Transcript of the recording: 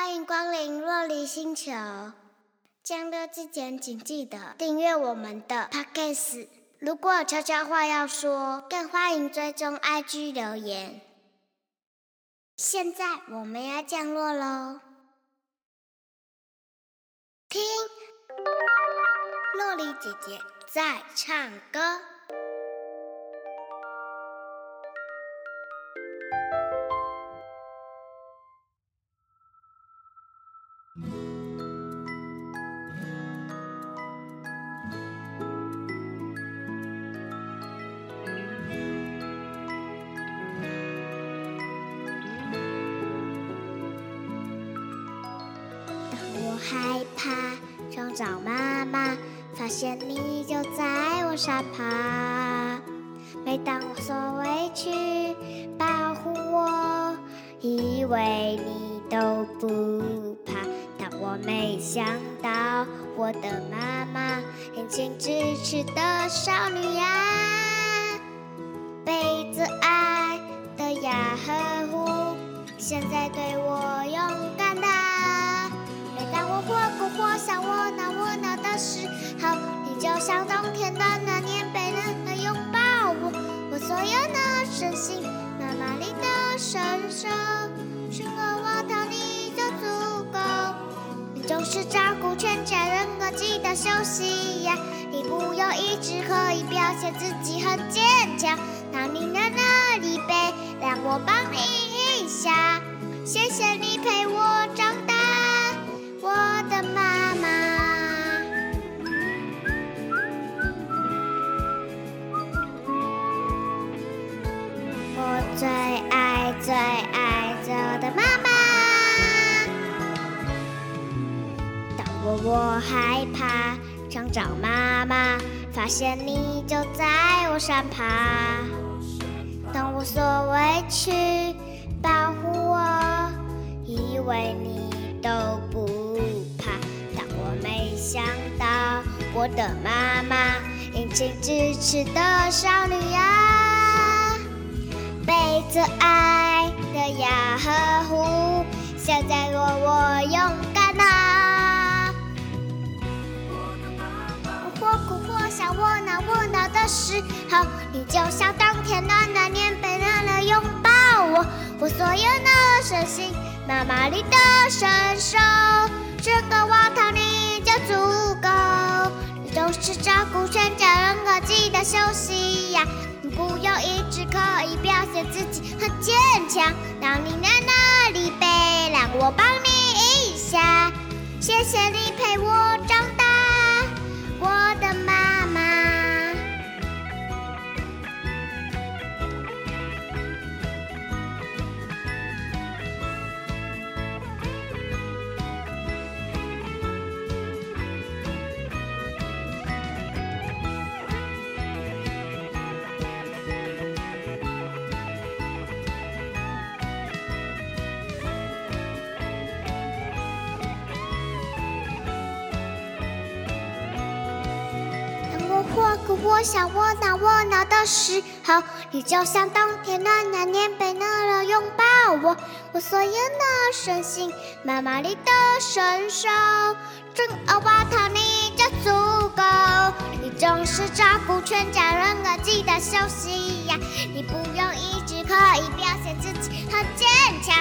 欢迎光临洛黎星球。降落之前，请记得订阅我们的 Podcast。如果有悄悄话要说，更欢迎追踪 IG 留言。现在我们要降落喽，听，洛丽姐姐在唱歌。害怕，想找妈妈，发现你就在我身旁。每当我受委屈，保护我，以为你都不怕。但我没想到，我的妈妈年轻支持的少女呀，身心，妈妈你的伸手，全额我疼你就足够。你总是照顾全家人，我记得休息呀。你不用一直可以表现自己很坚强。当你的那里呗，让我帮你我害怕，想找妈妈，发现你就在我身旁。当我所委屈，保护我，以为你都不怕。但我没。想到我的妈妈，殷勤支持的少女呀，被最爱的呀呵护，现在我我勇时候，你就像当天暖暖年被热了拥抱我，我所有的身心，妈妈你的伸手，这个我讨你就。足够，你总是照顾全家人，可记得休息呀。你不用一直可以表现自己很坚强。当你在那里背，让我帮你一下。谢谢你陪我我哭我笑我闹我闹的时候，你就像冬天暖暖棉被暖了拥抱我。我所有的身心，妈妈你的伸手，真爱我讨你就足够。你总是照顾全家人，我记得休息呀。你不用一直可以表现自己很坚强。